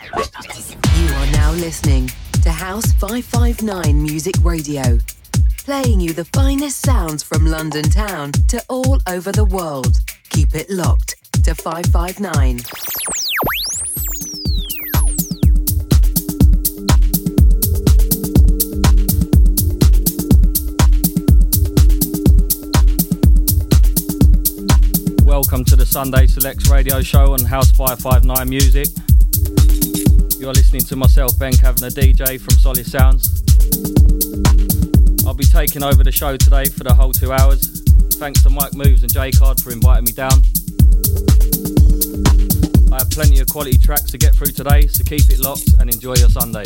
You are now listening to House 559 Music Radio, playing you the finest sounds from London town to all over the world. Keep it locked to 559. Welcome to the Sunday Selects radio show on House 559 Music. You're listening to myself, Ben Kavanagh, DJ from Solid Sounds. I'll be taking over the show today for the whole two hours. Thanks to Mike Moves and J Card for inviting me down. I have plenty of quality tracks to get through today, so keep it locked and enjoy your Sunday.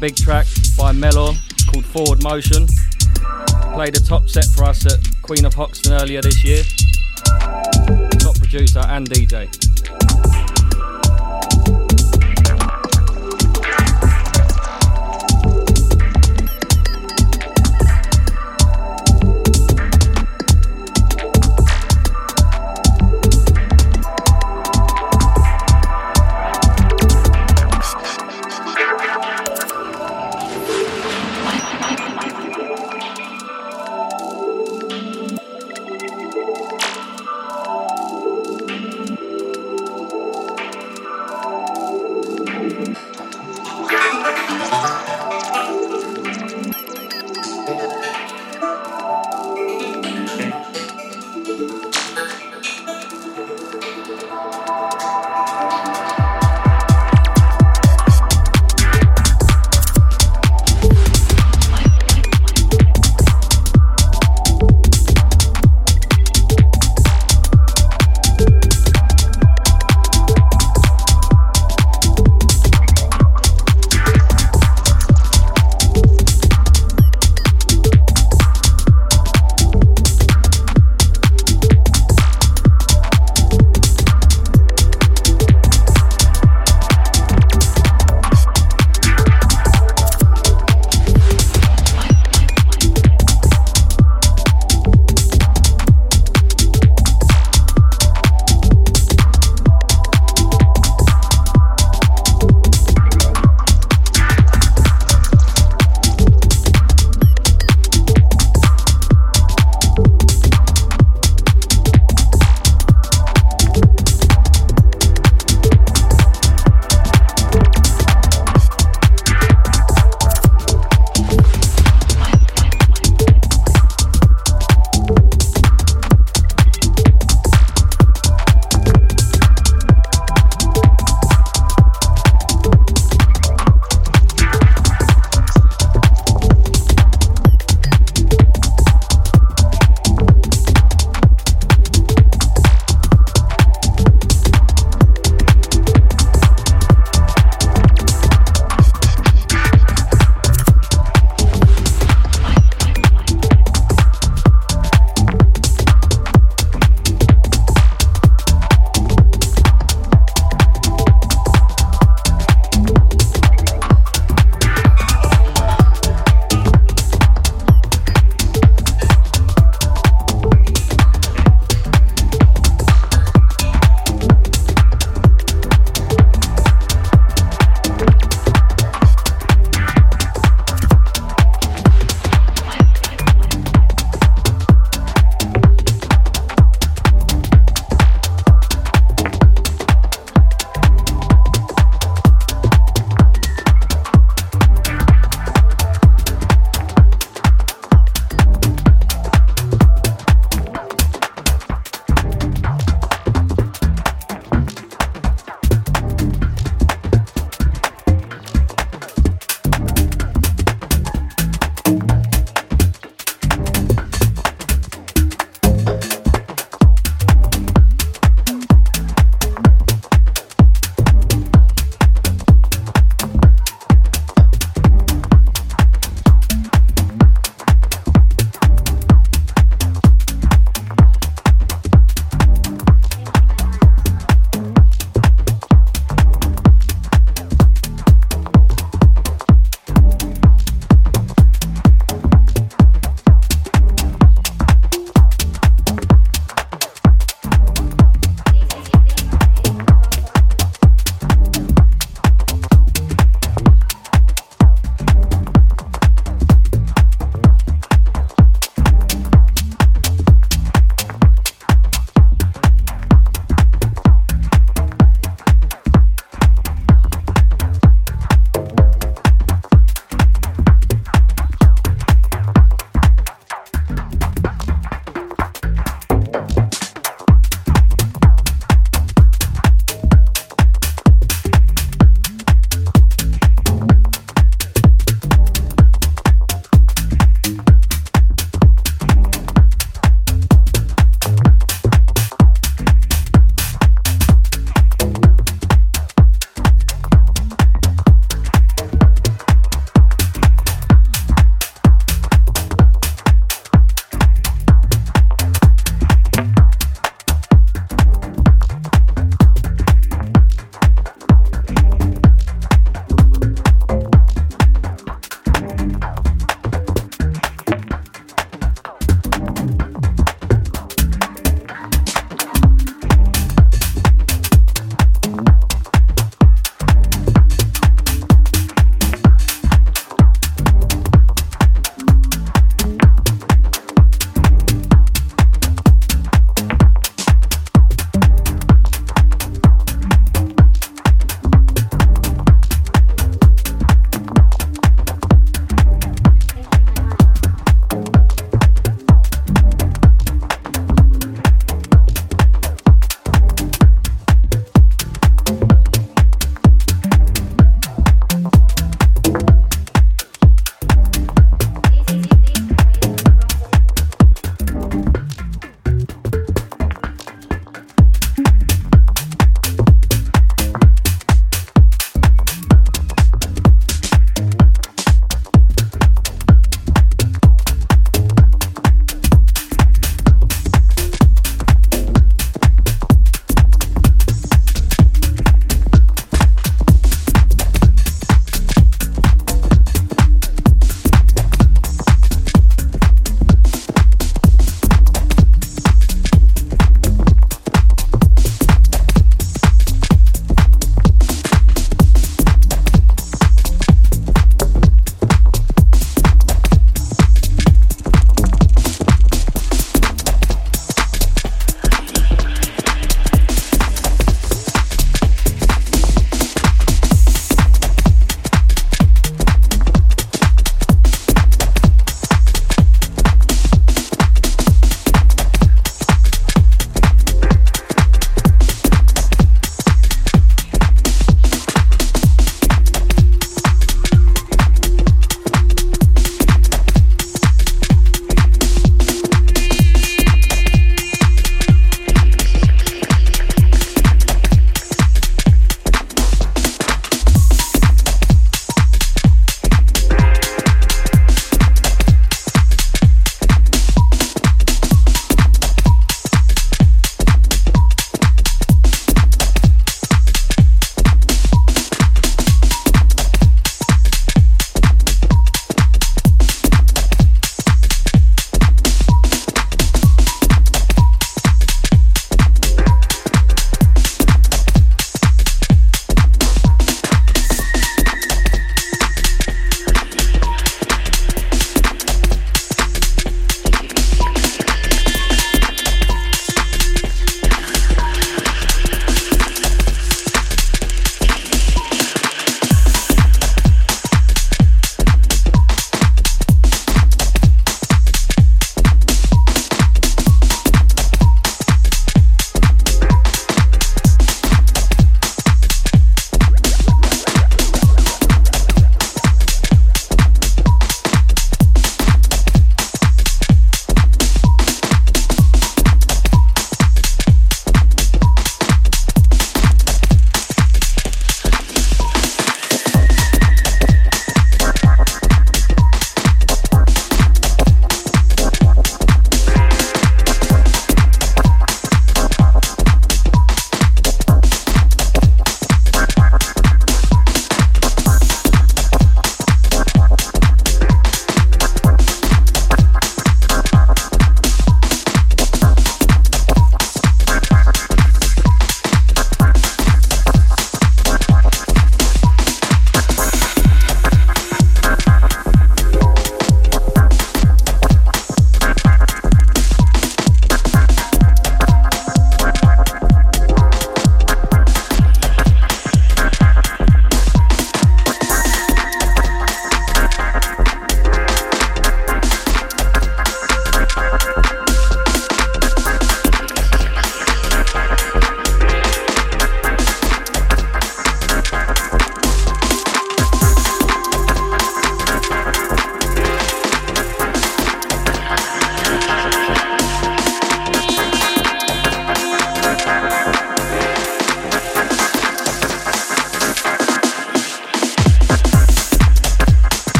Big track by Melor called Forward Motion. Played a top set for us at Queen of Hoxton earlier this year.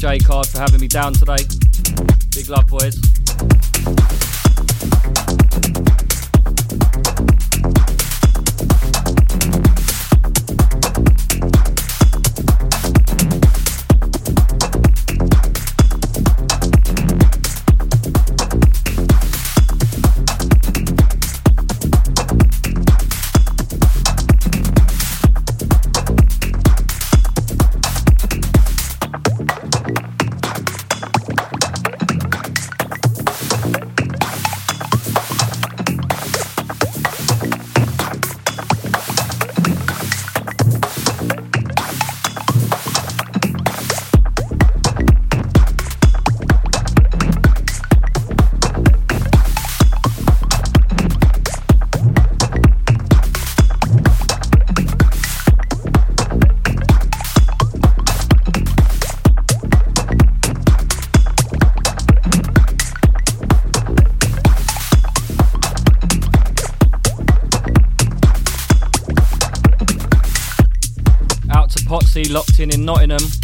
J Card for having me down today. Locked in in Nottingham.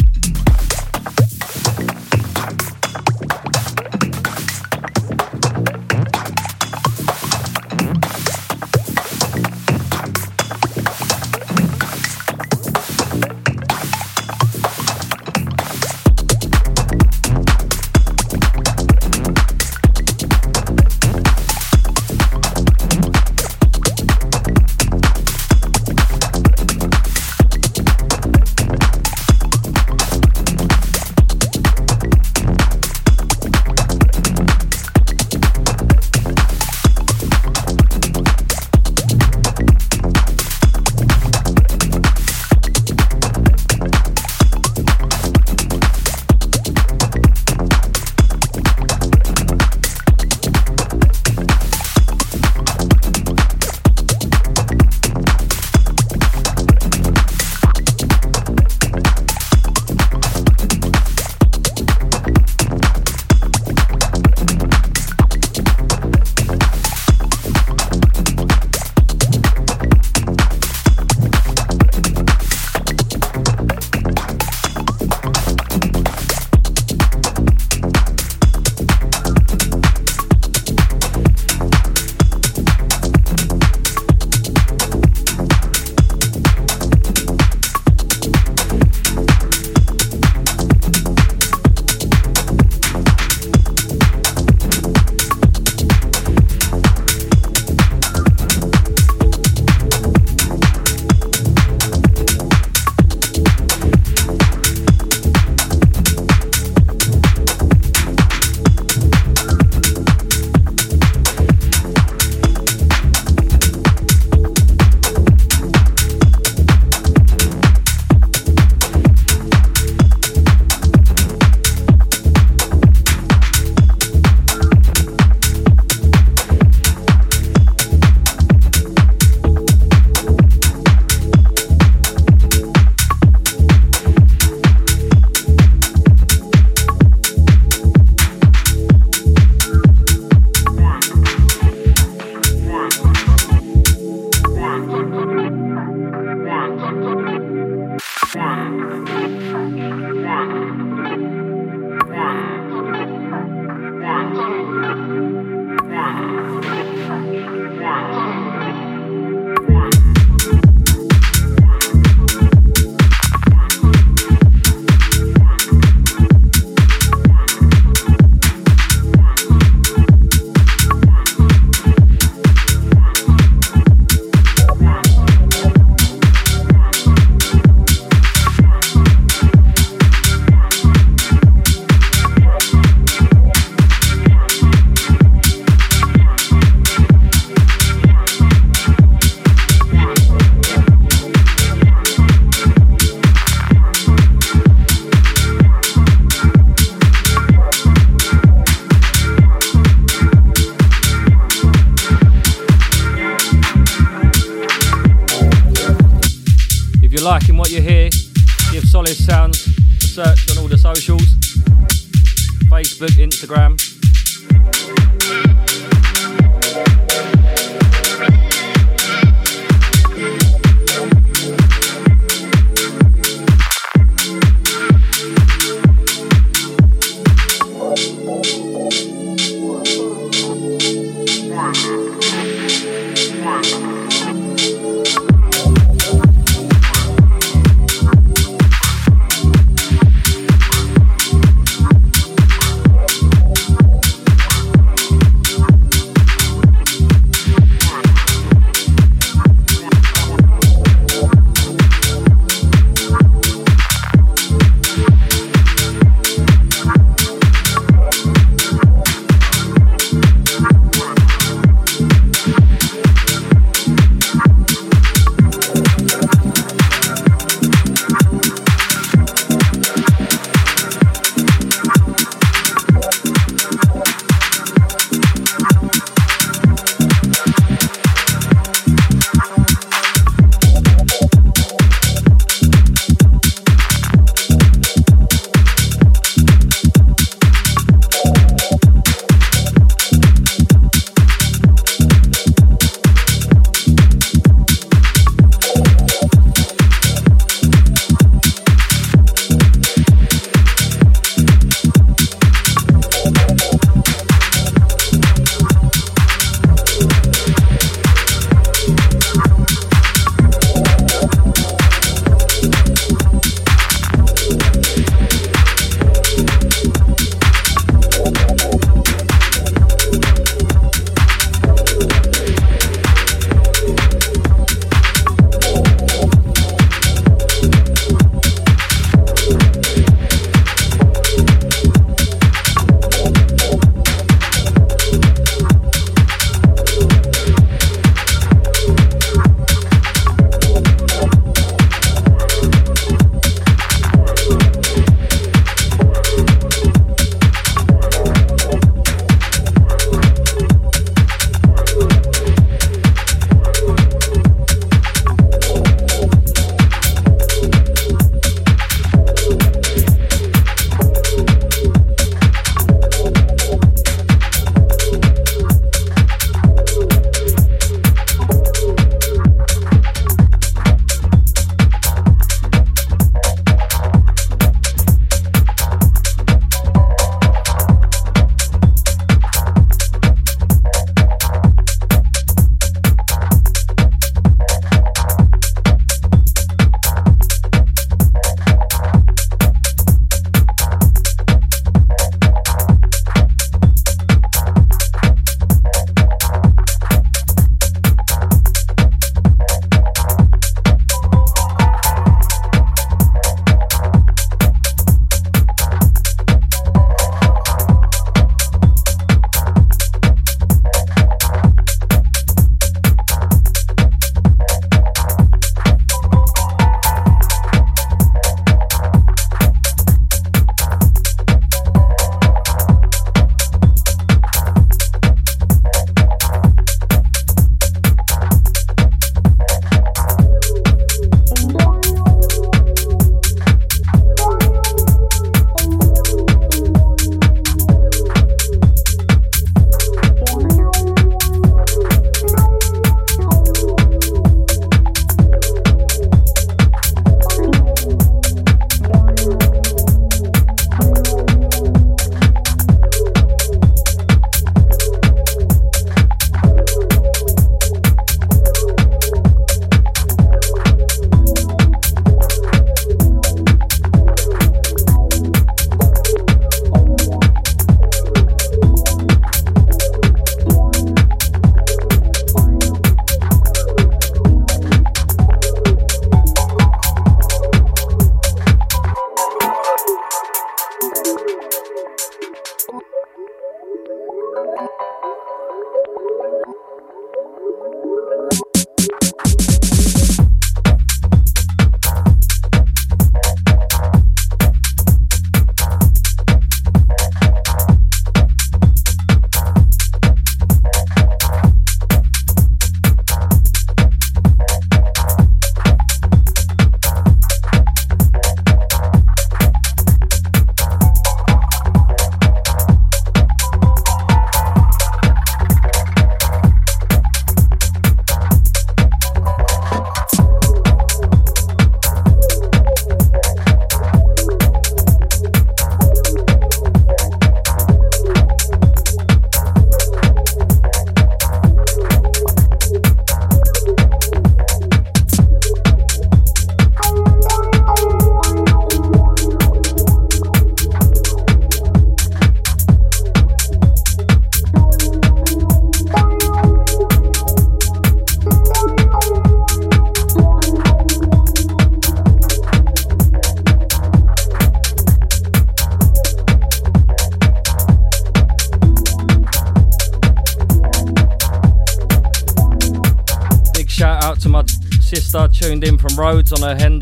On her Hendu.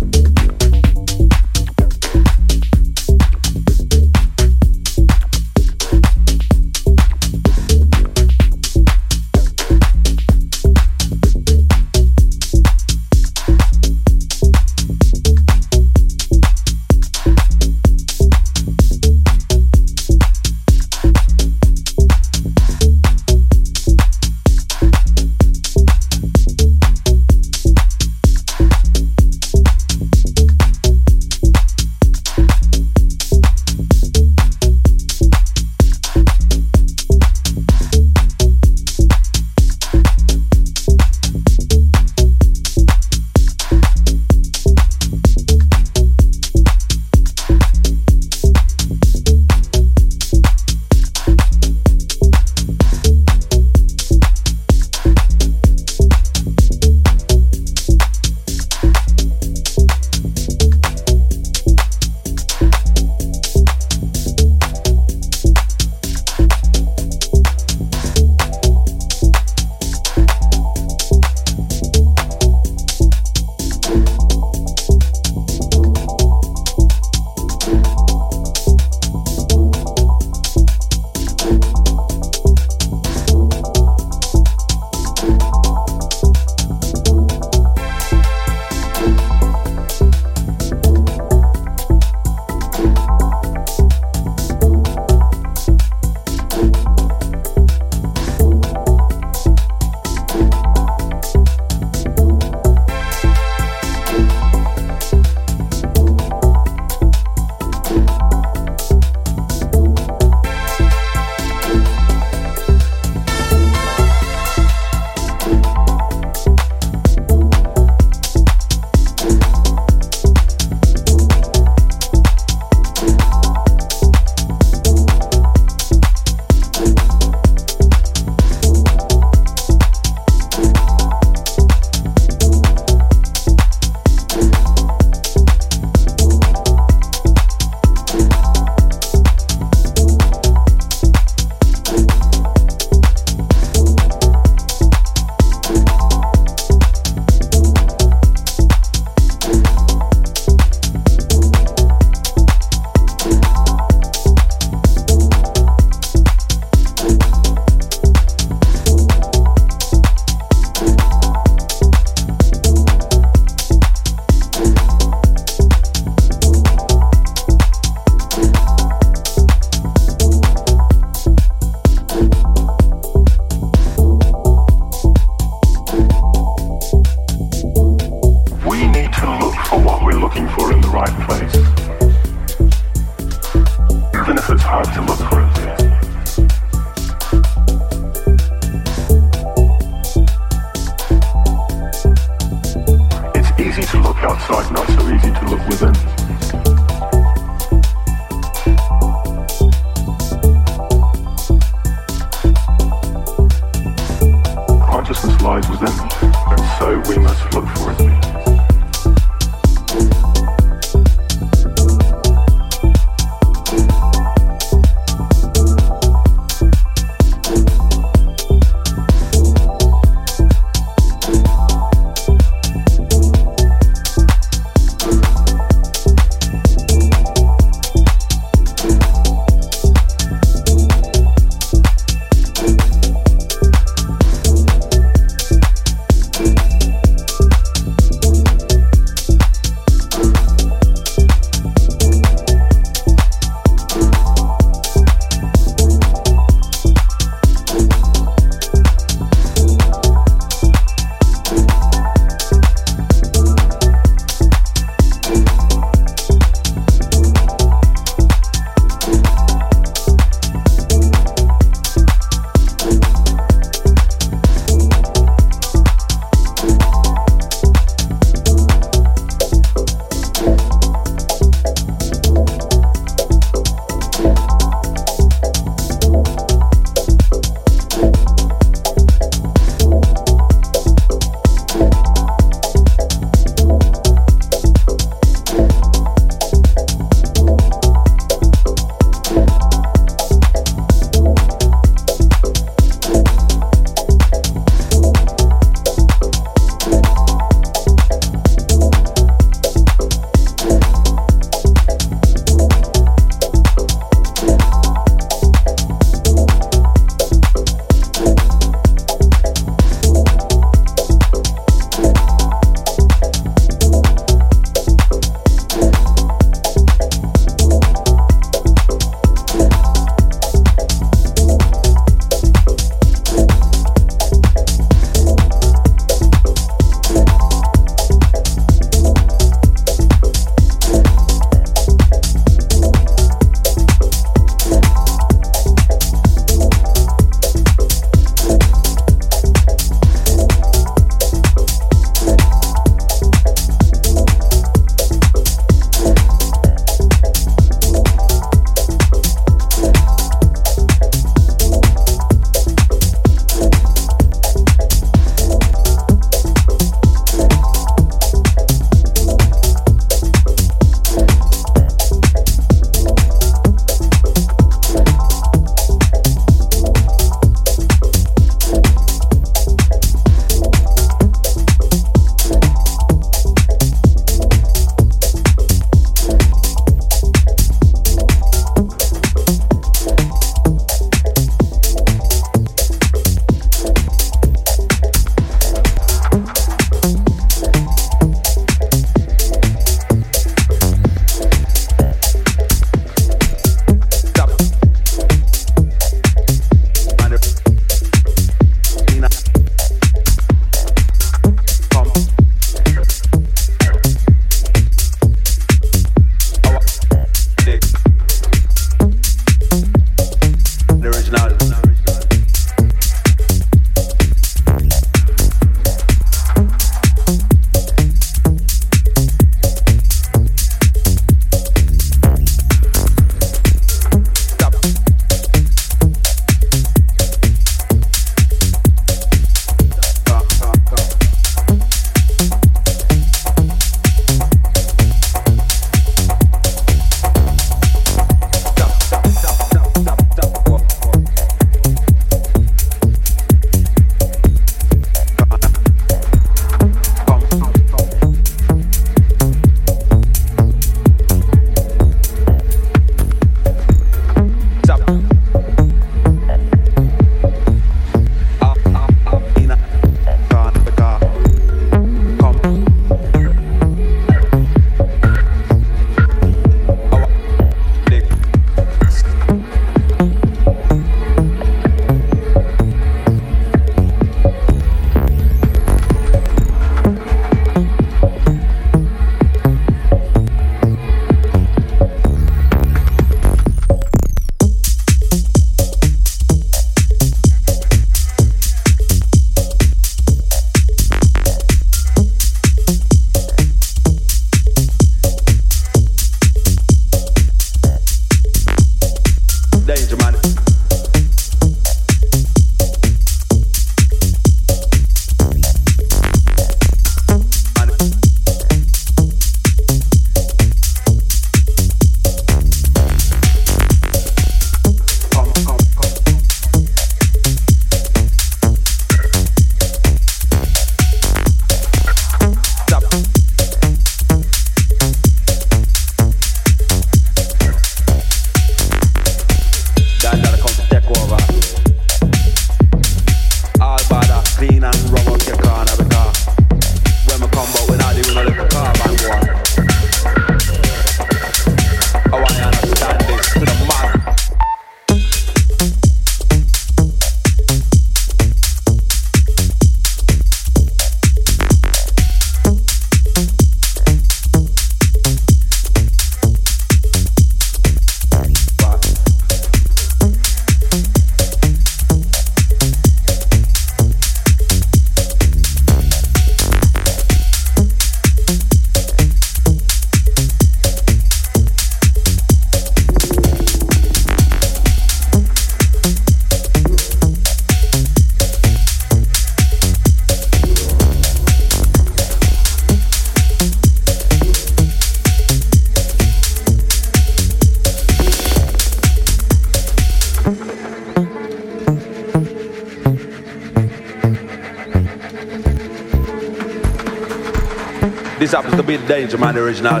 The Man original.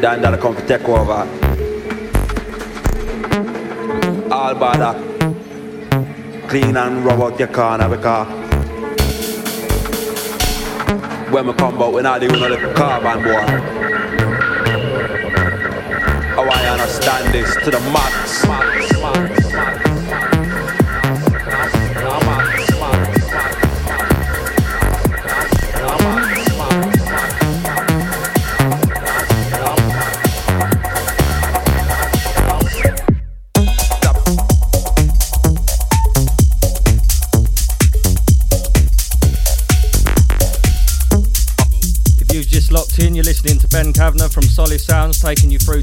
Dan that come to take over. All bother. Clean and rub out your corner because when we come out, we're not doing no little carbon boy. Oh, I understand this to the max,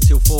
through till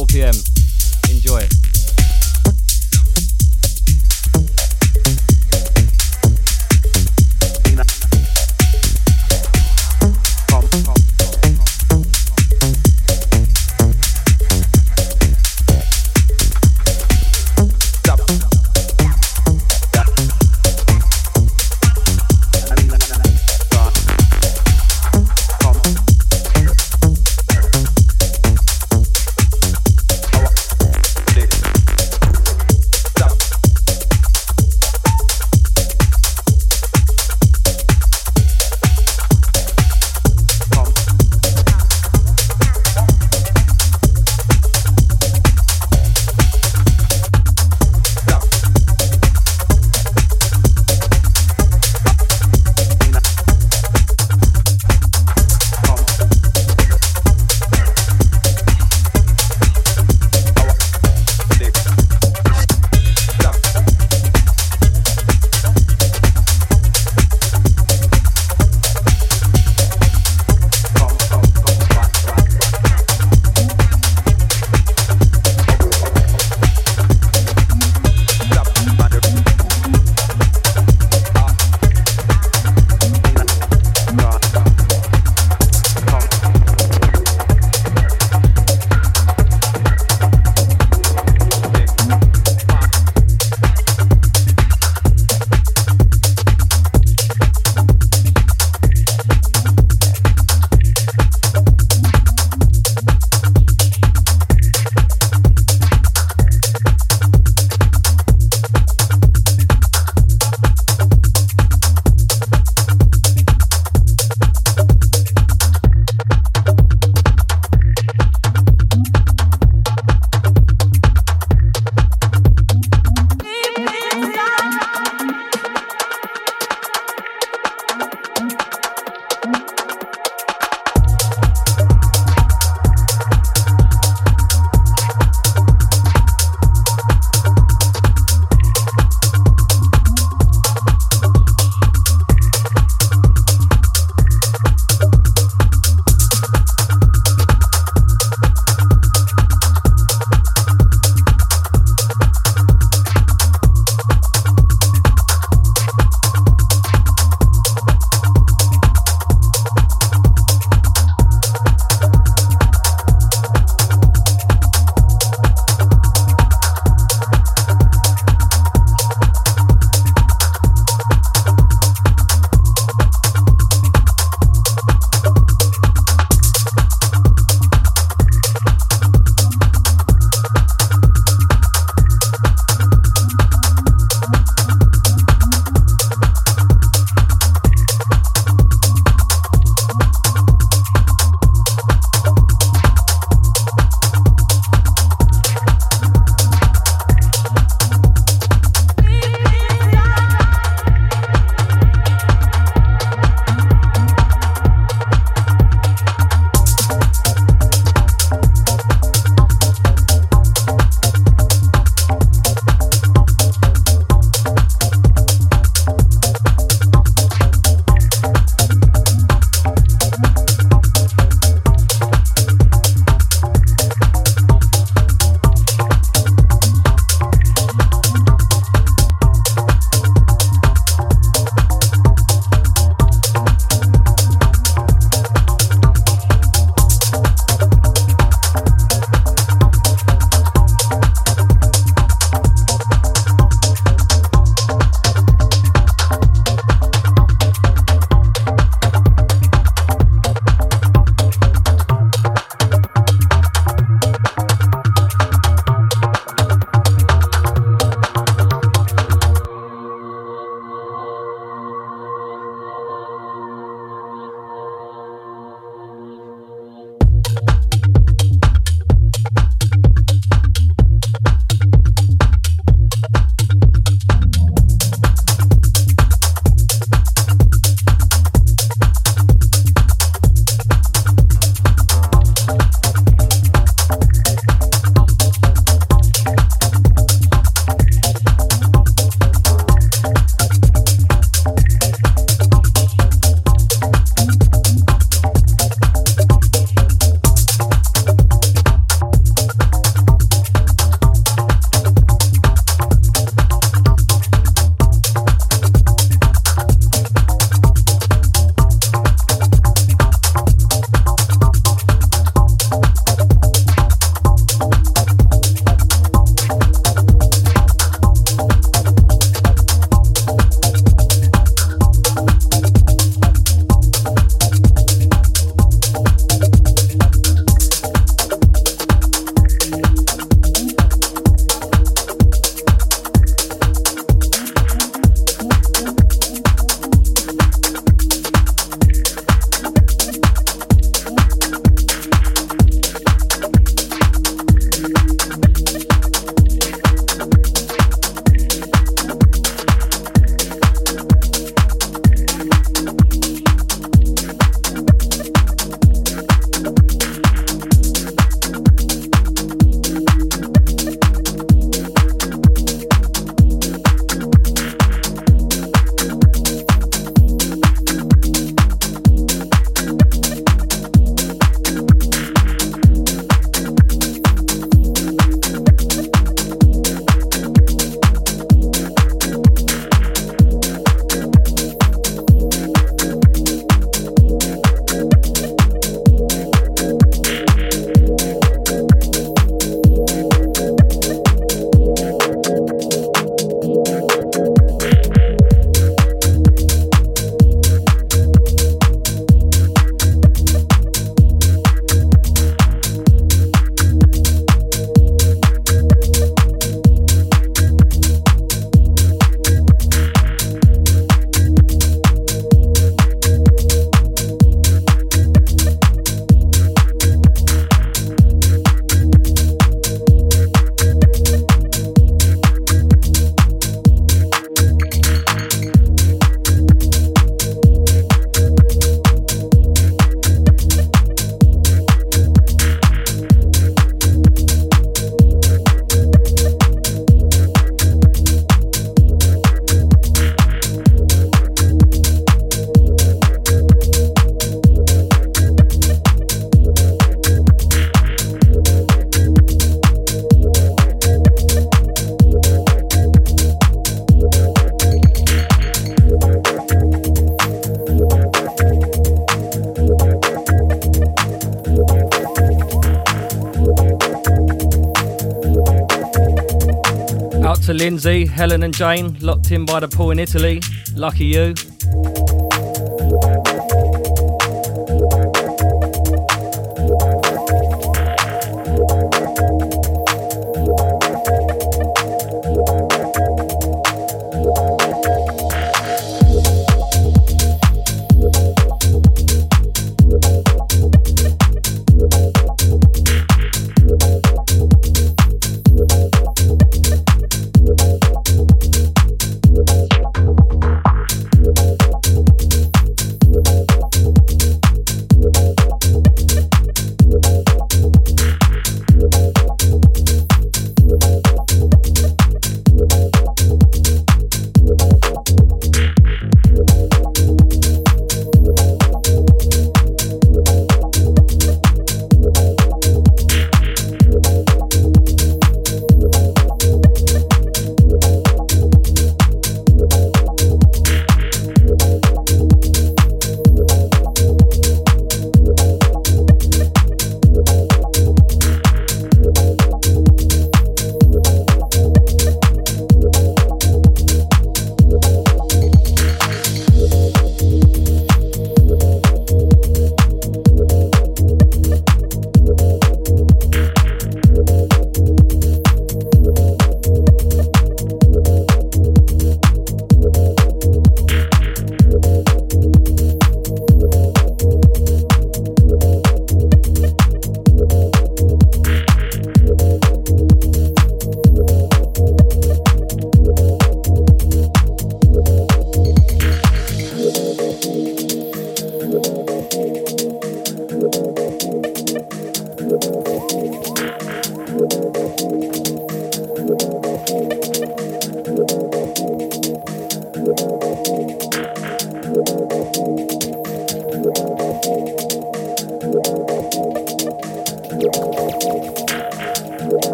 Lindsay, Helen, and Jane, locked in by the pool in Italy. Lucky you.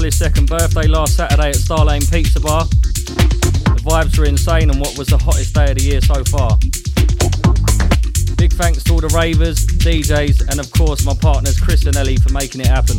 Solid second birthday last Saturday at Star Lane Pizza Bar. The vibes were insane and what was the hottest day of the year so far. Big thanks to all the ravers, DJs, and of course my partners Chris and Ellie for making it happen.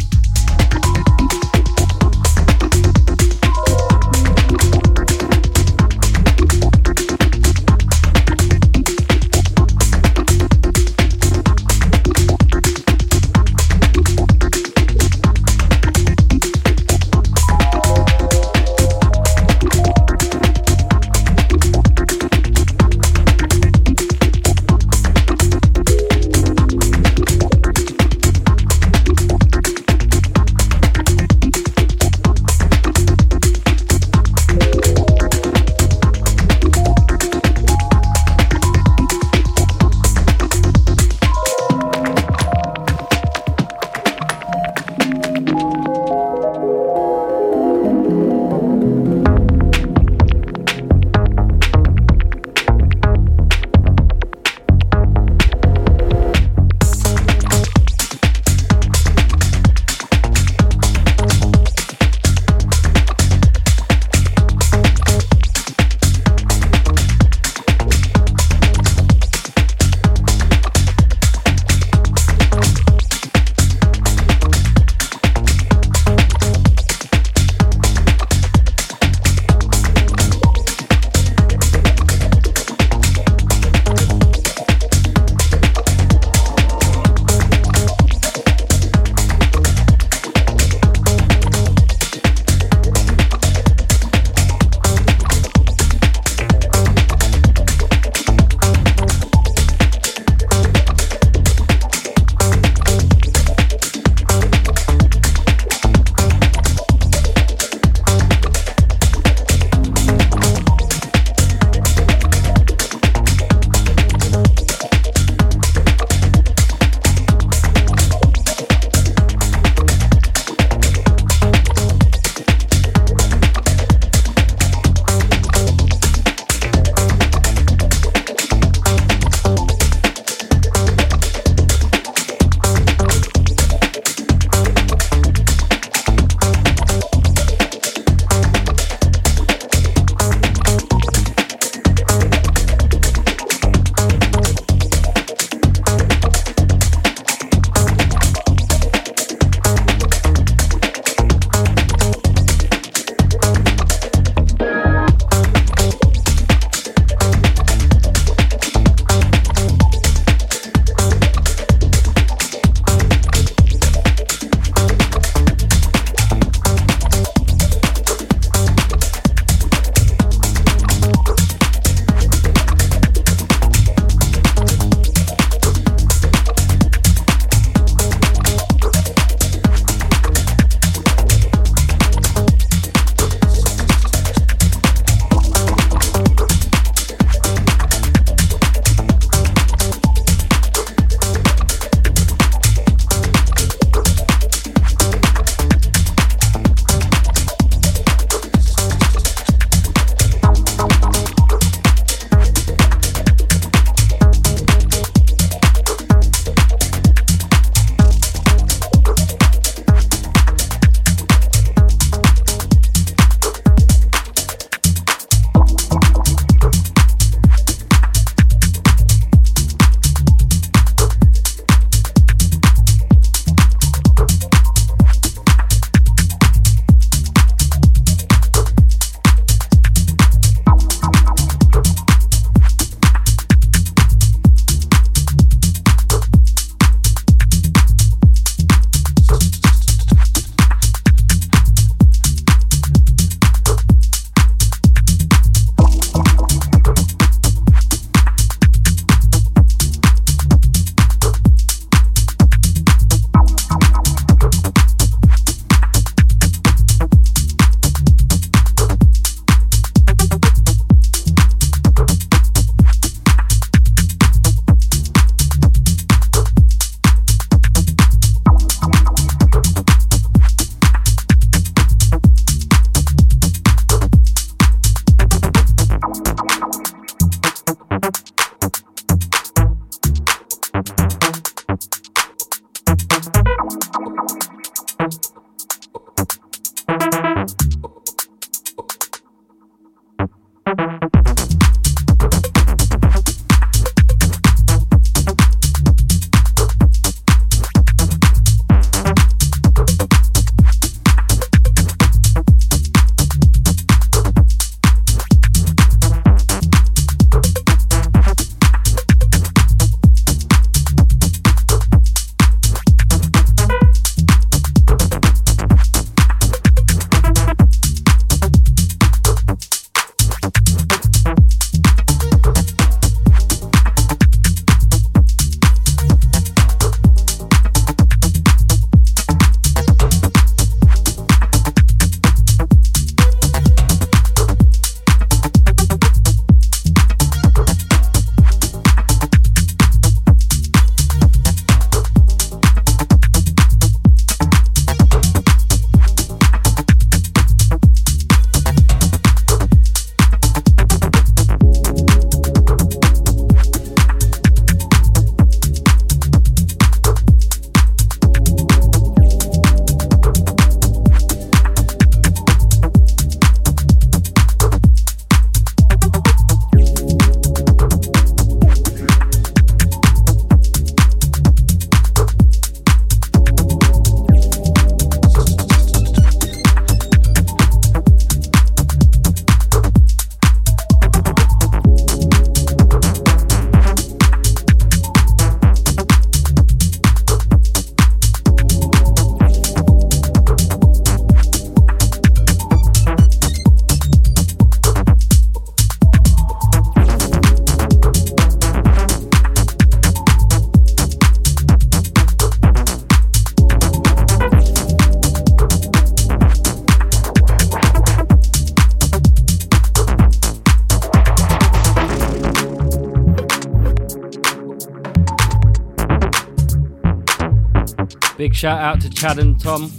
Shout out to Chad and Tom,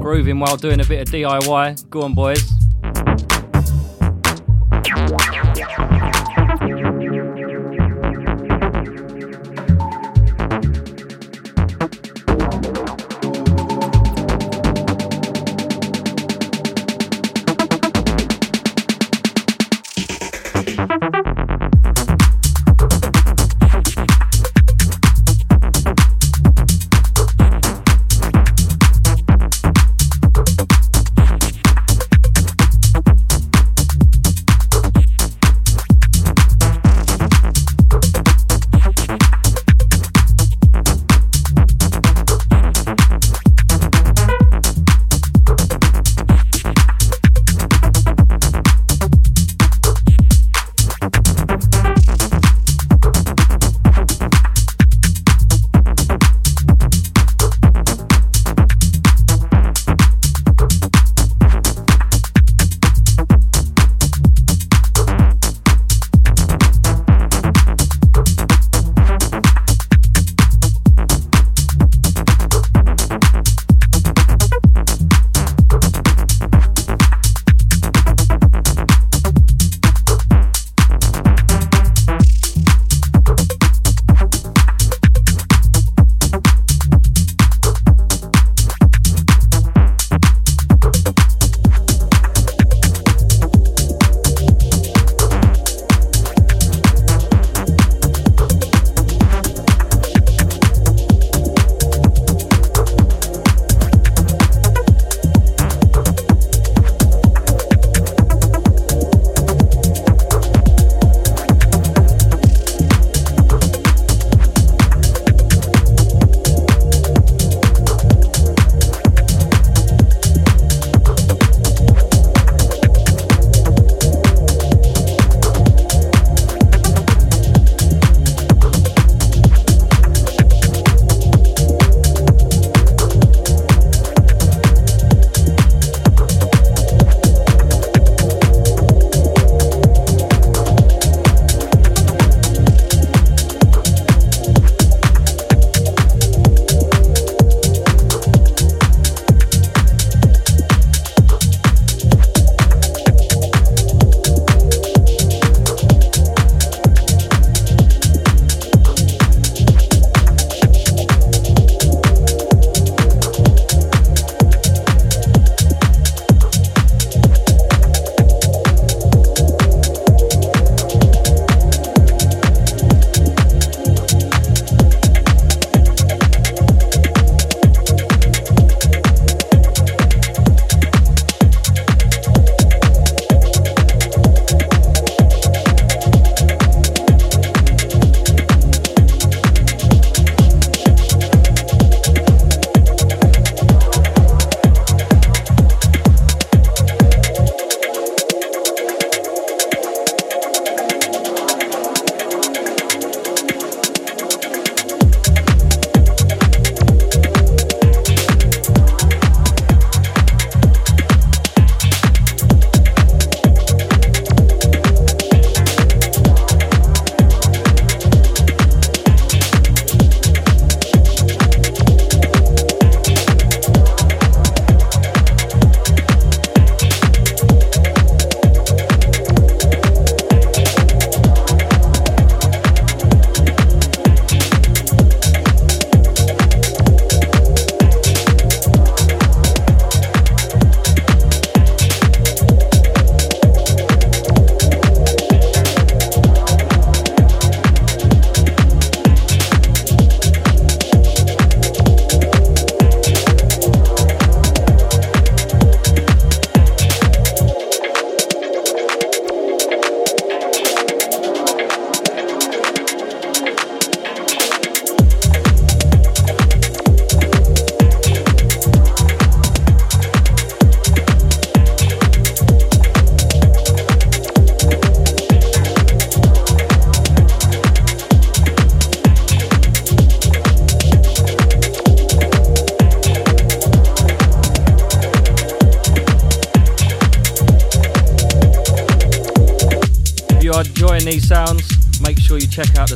grooving while doing a bit of DIY. Go on, boys.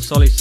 Check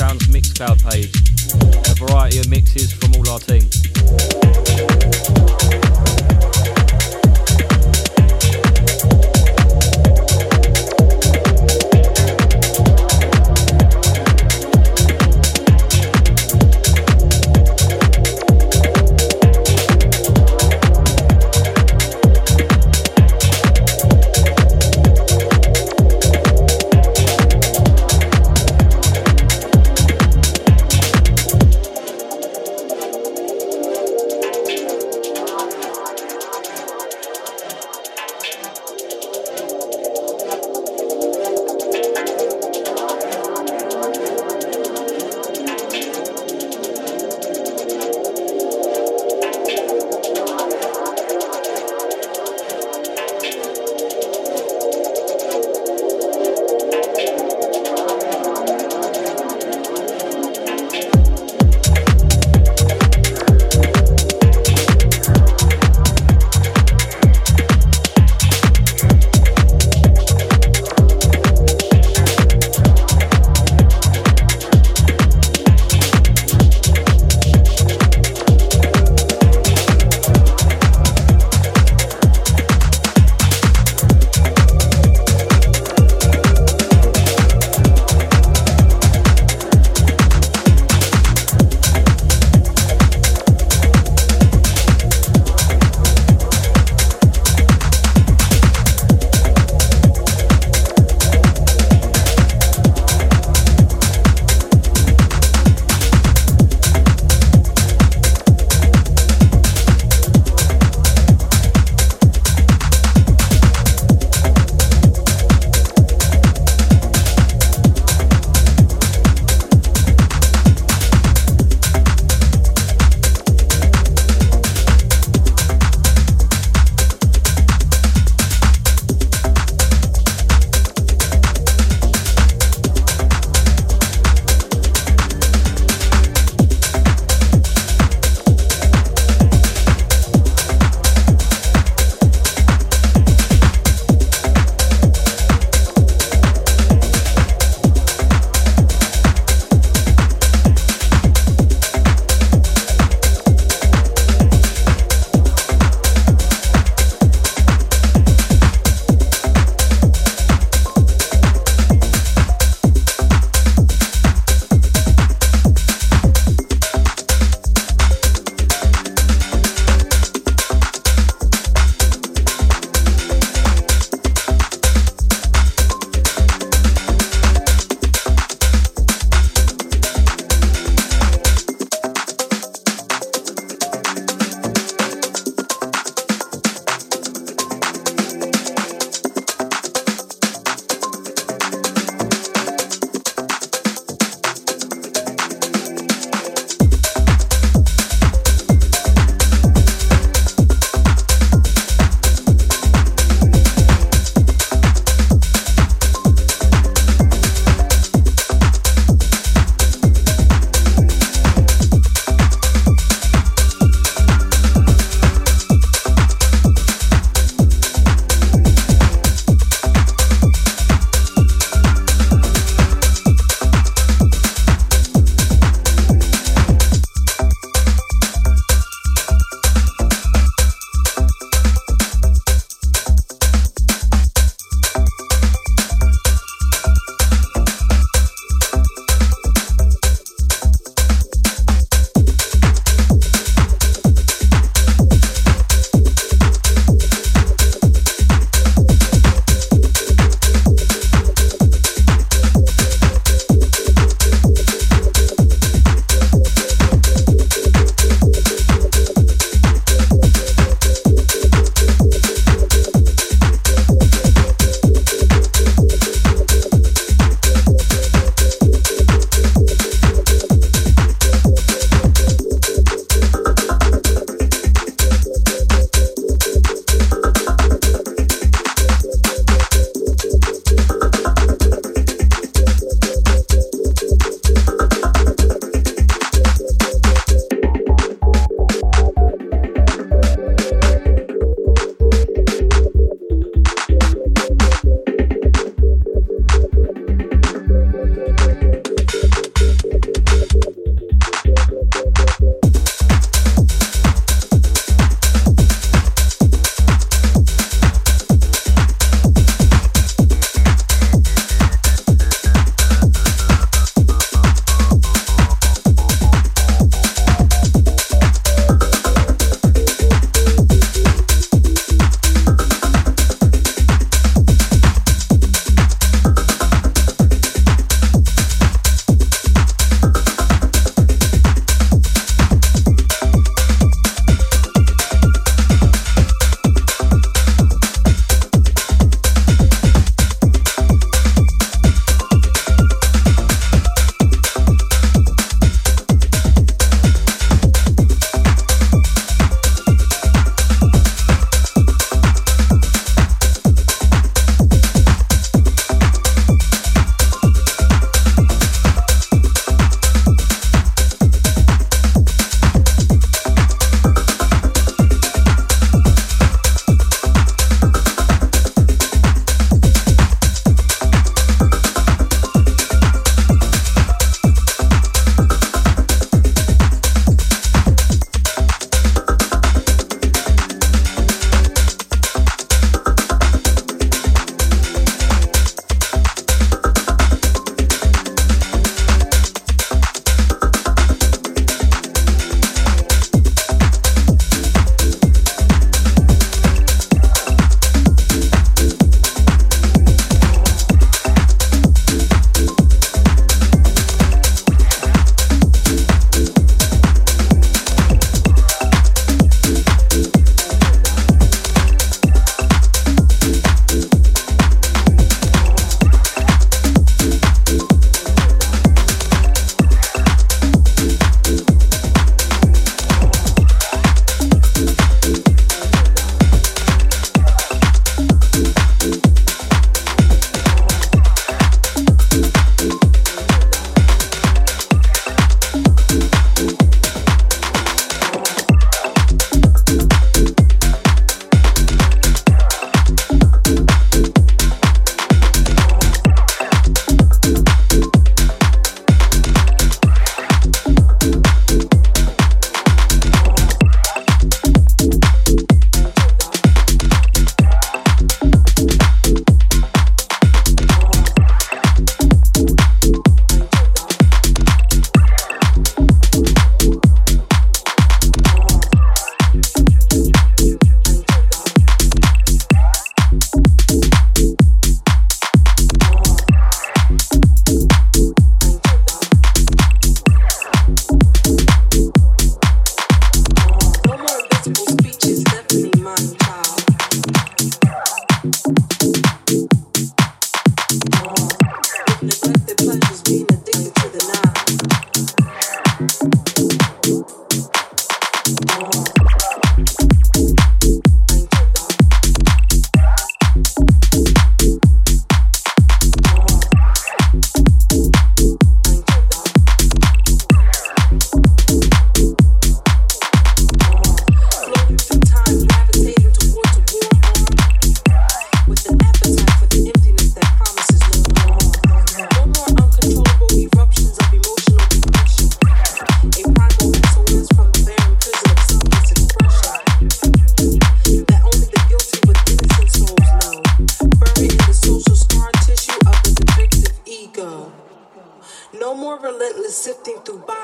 Thank you.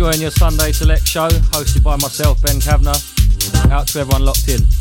Enjoying your Sunday Select show, hosted by myself, Ben Kavanagh. Out to everyone locked in.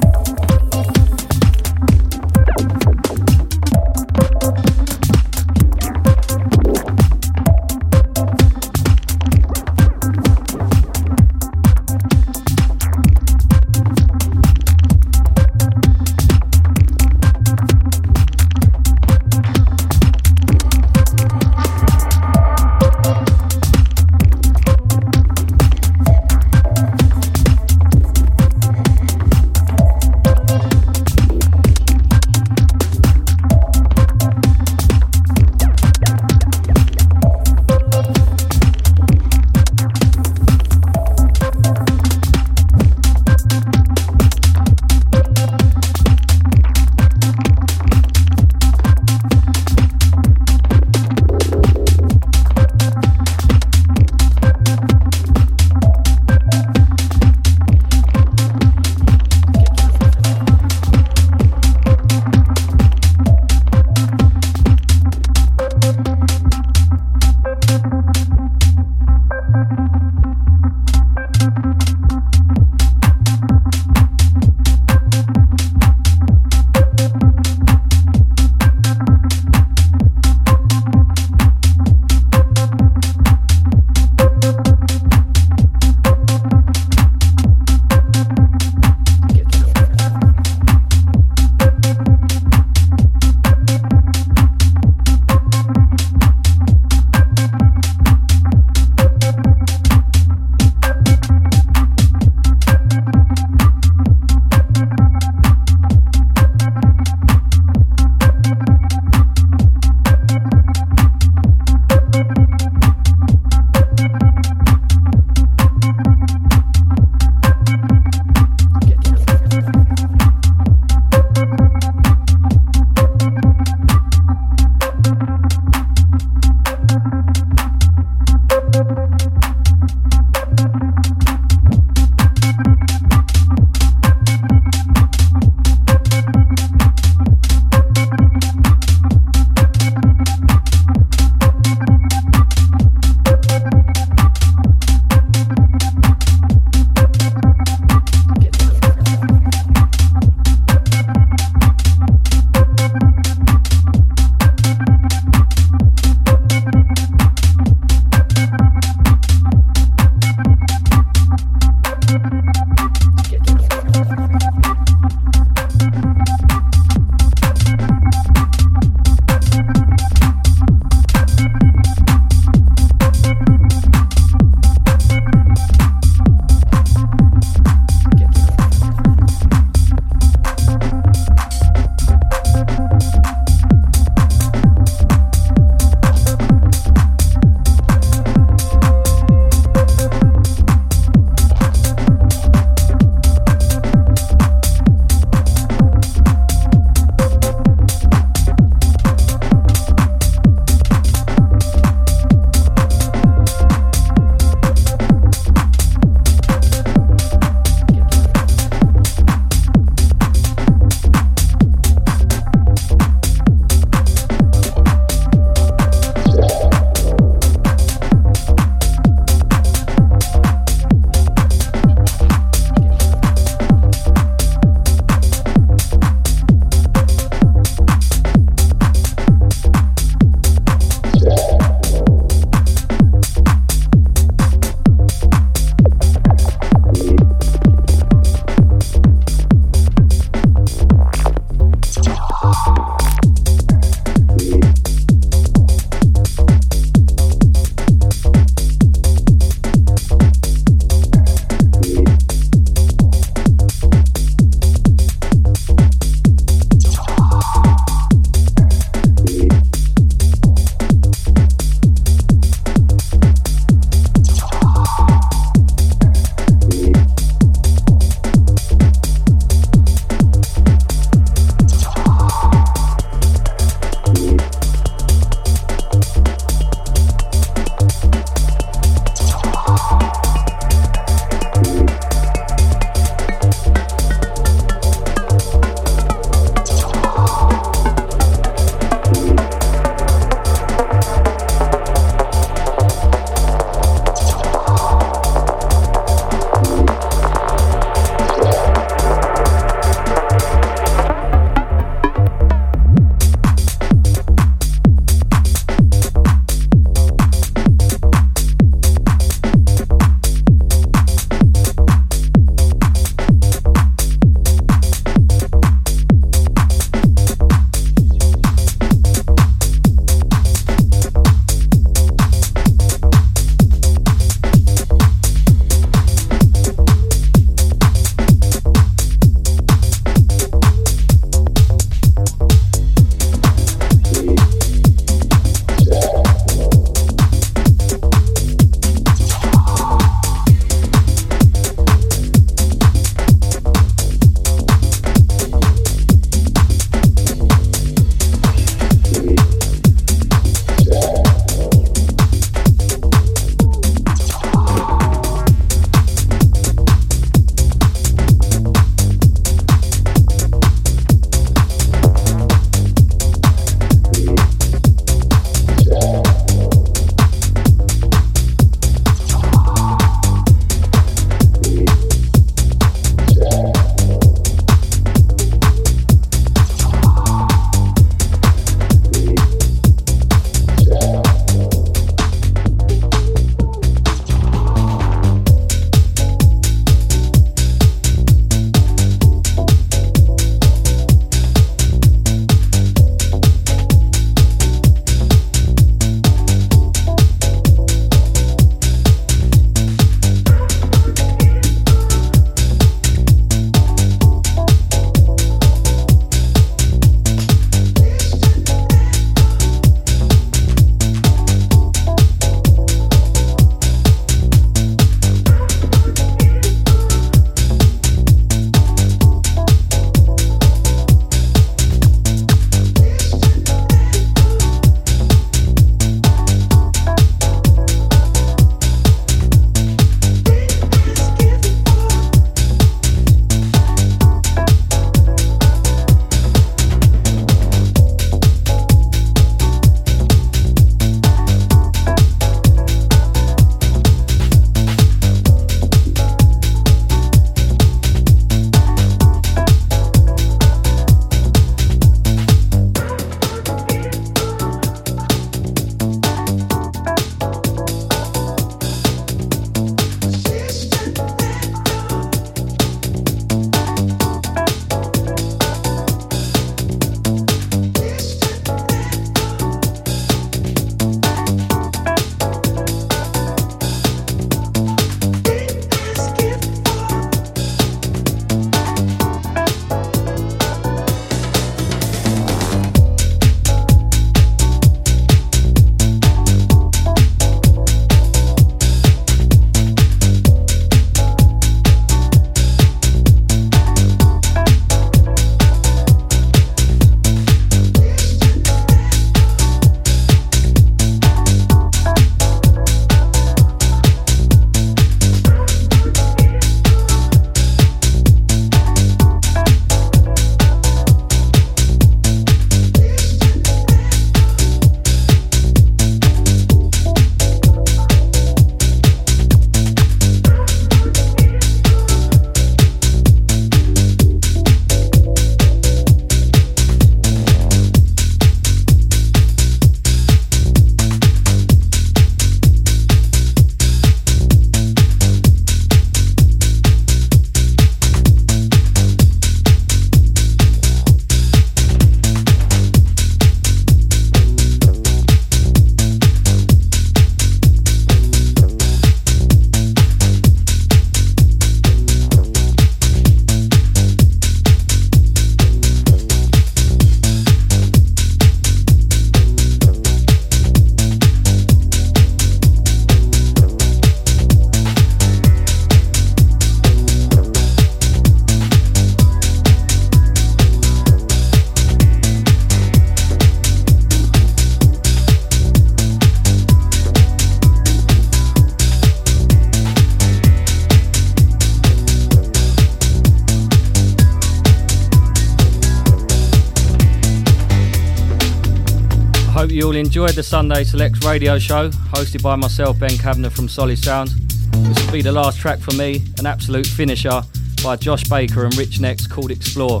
Enjoyed the Sunday Select radio show, hosted by myself, Ben Kavanagh from Solid Sounds. This will be the last track for me, an absolute finisher by Josh Baker and Rich NxT called Explore.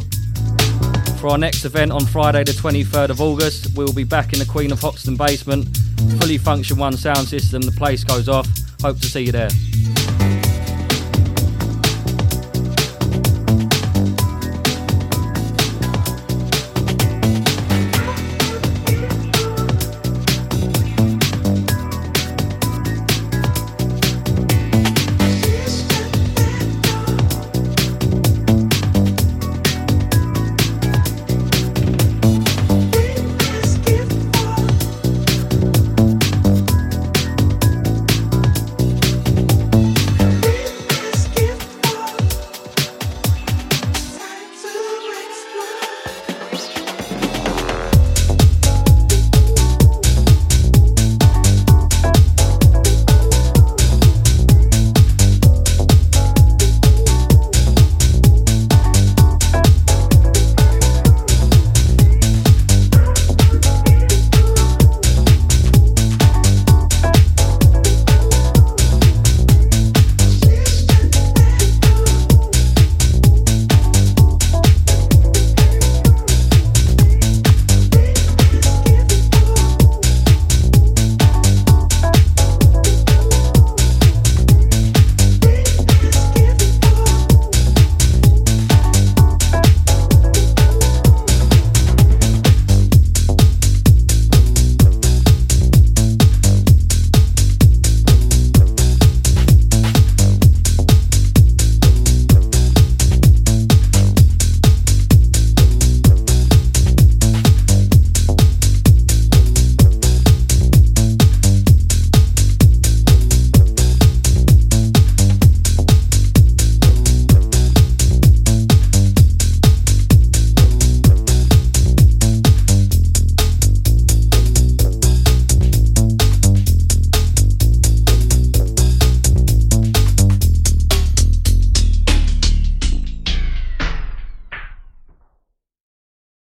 For our next event on Friday, the 23rd of August, we will be back in the Queen of Hoxton basement, fully Funktion-One sound system. The place goes off. Hope to see you there.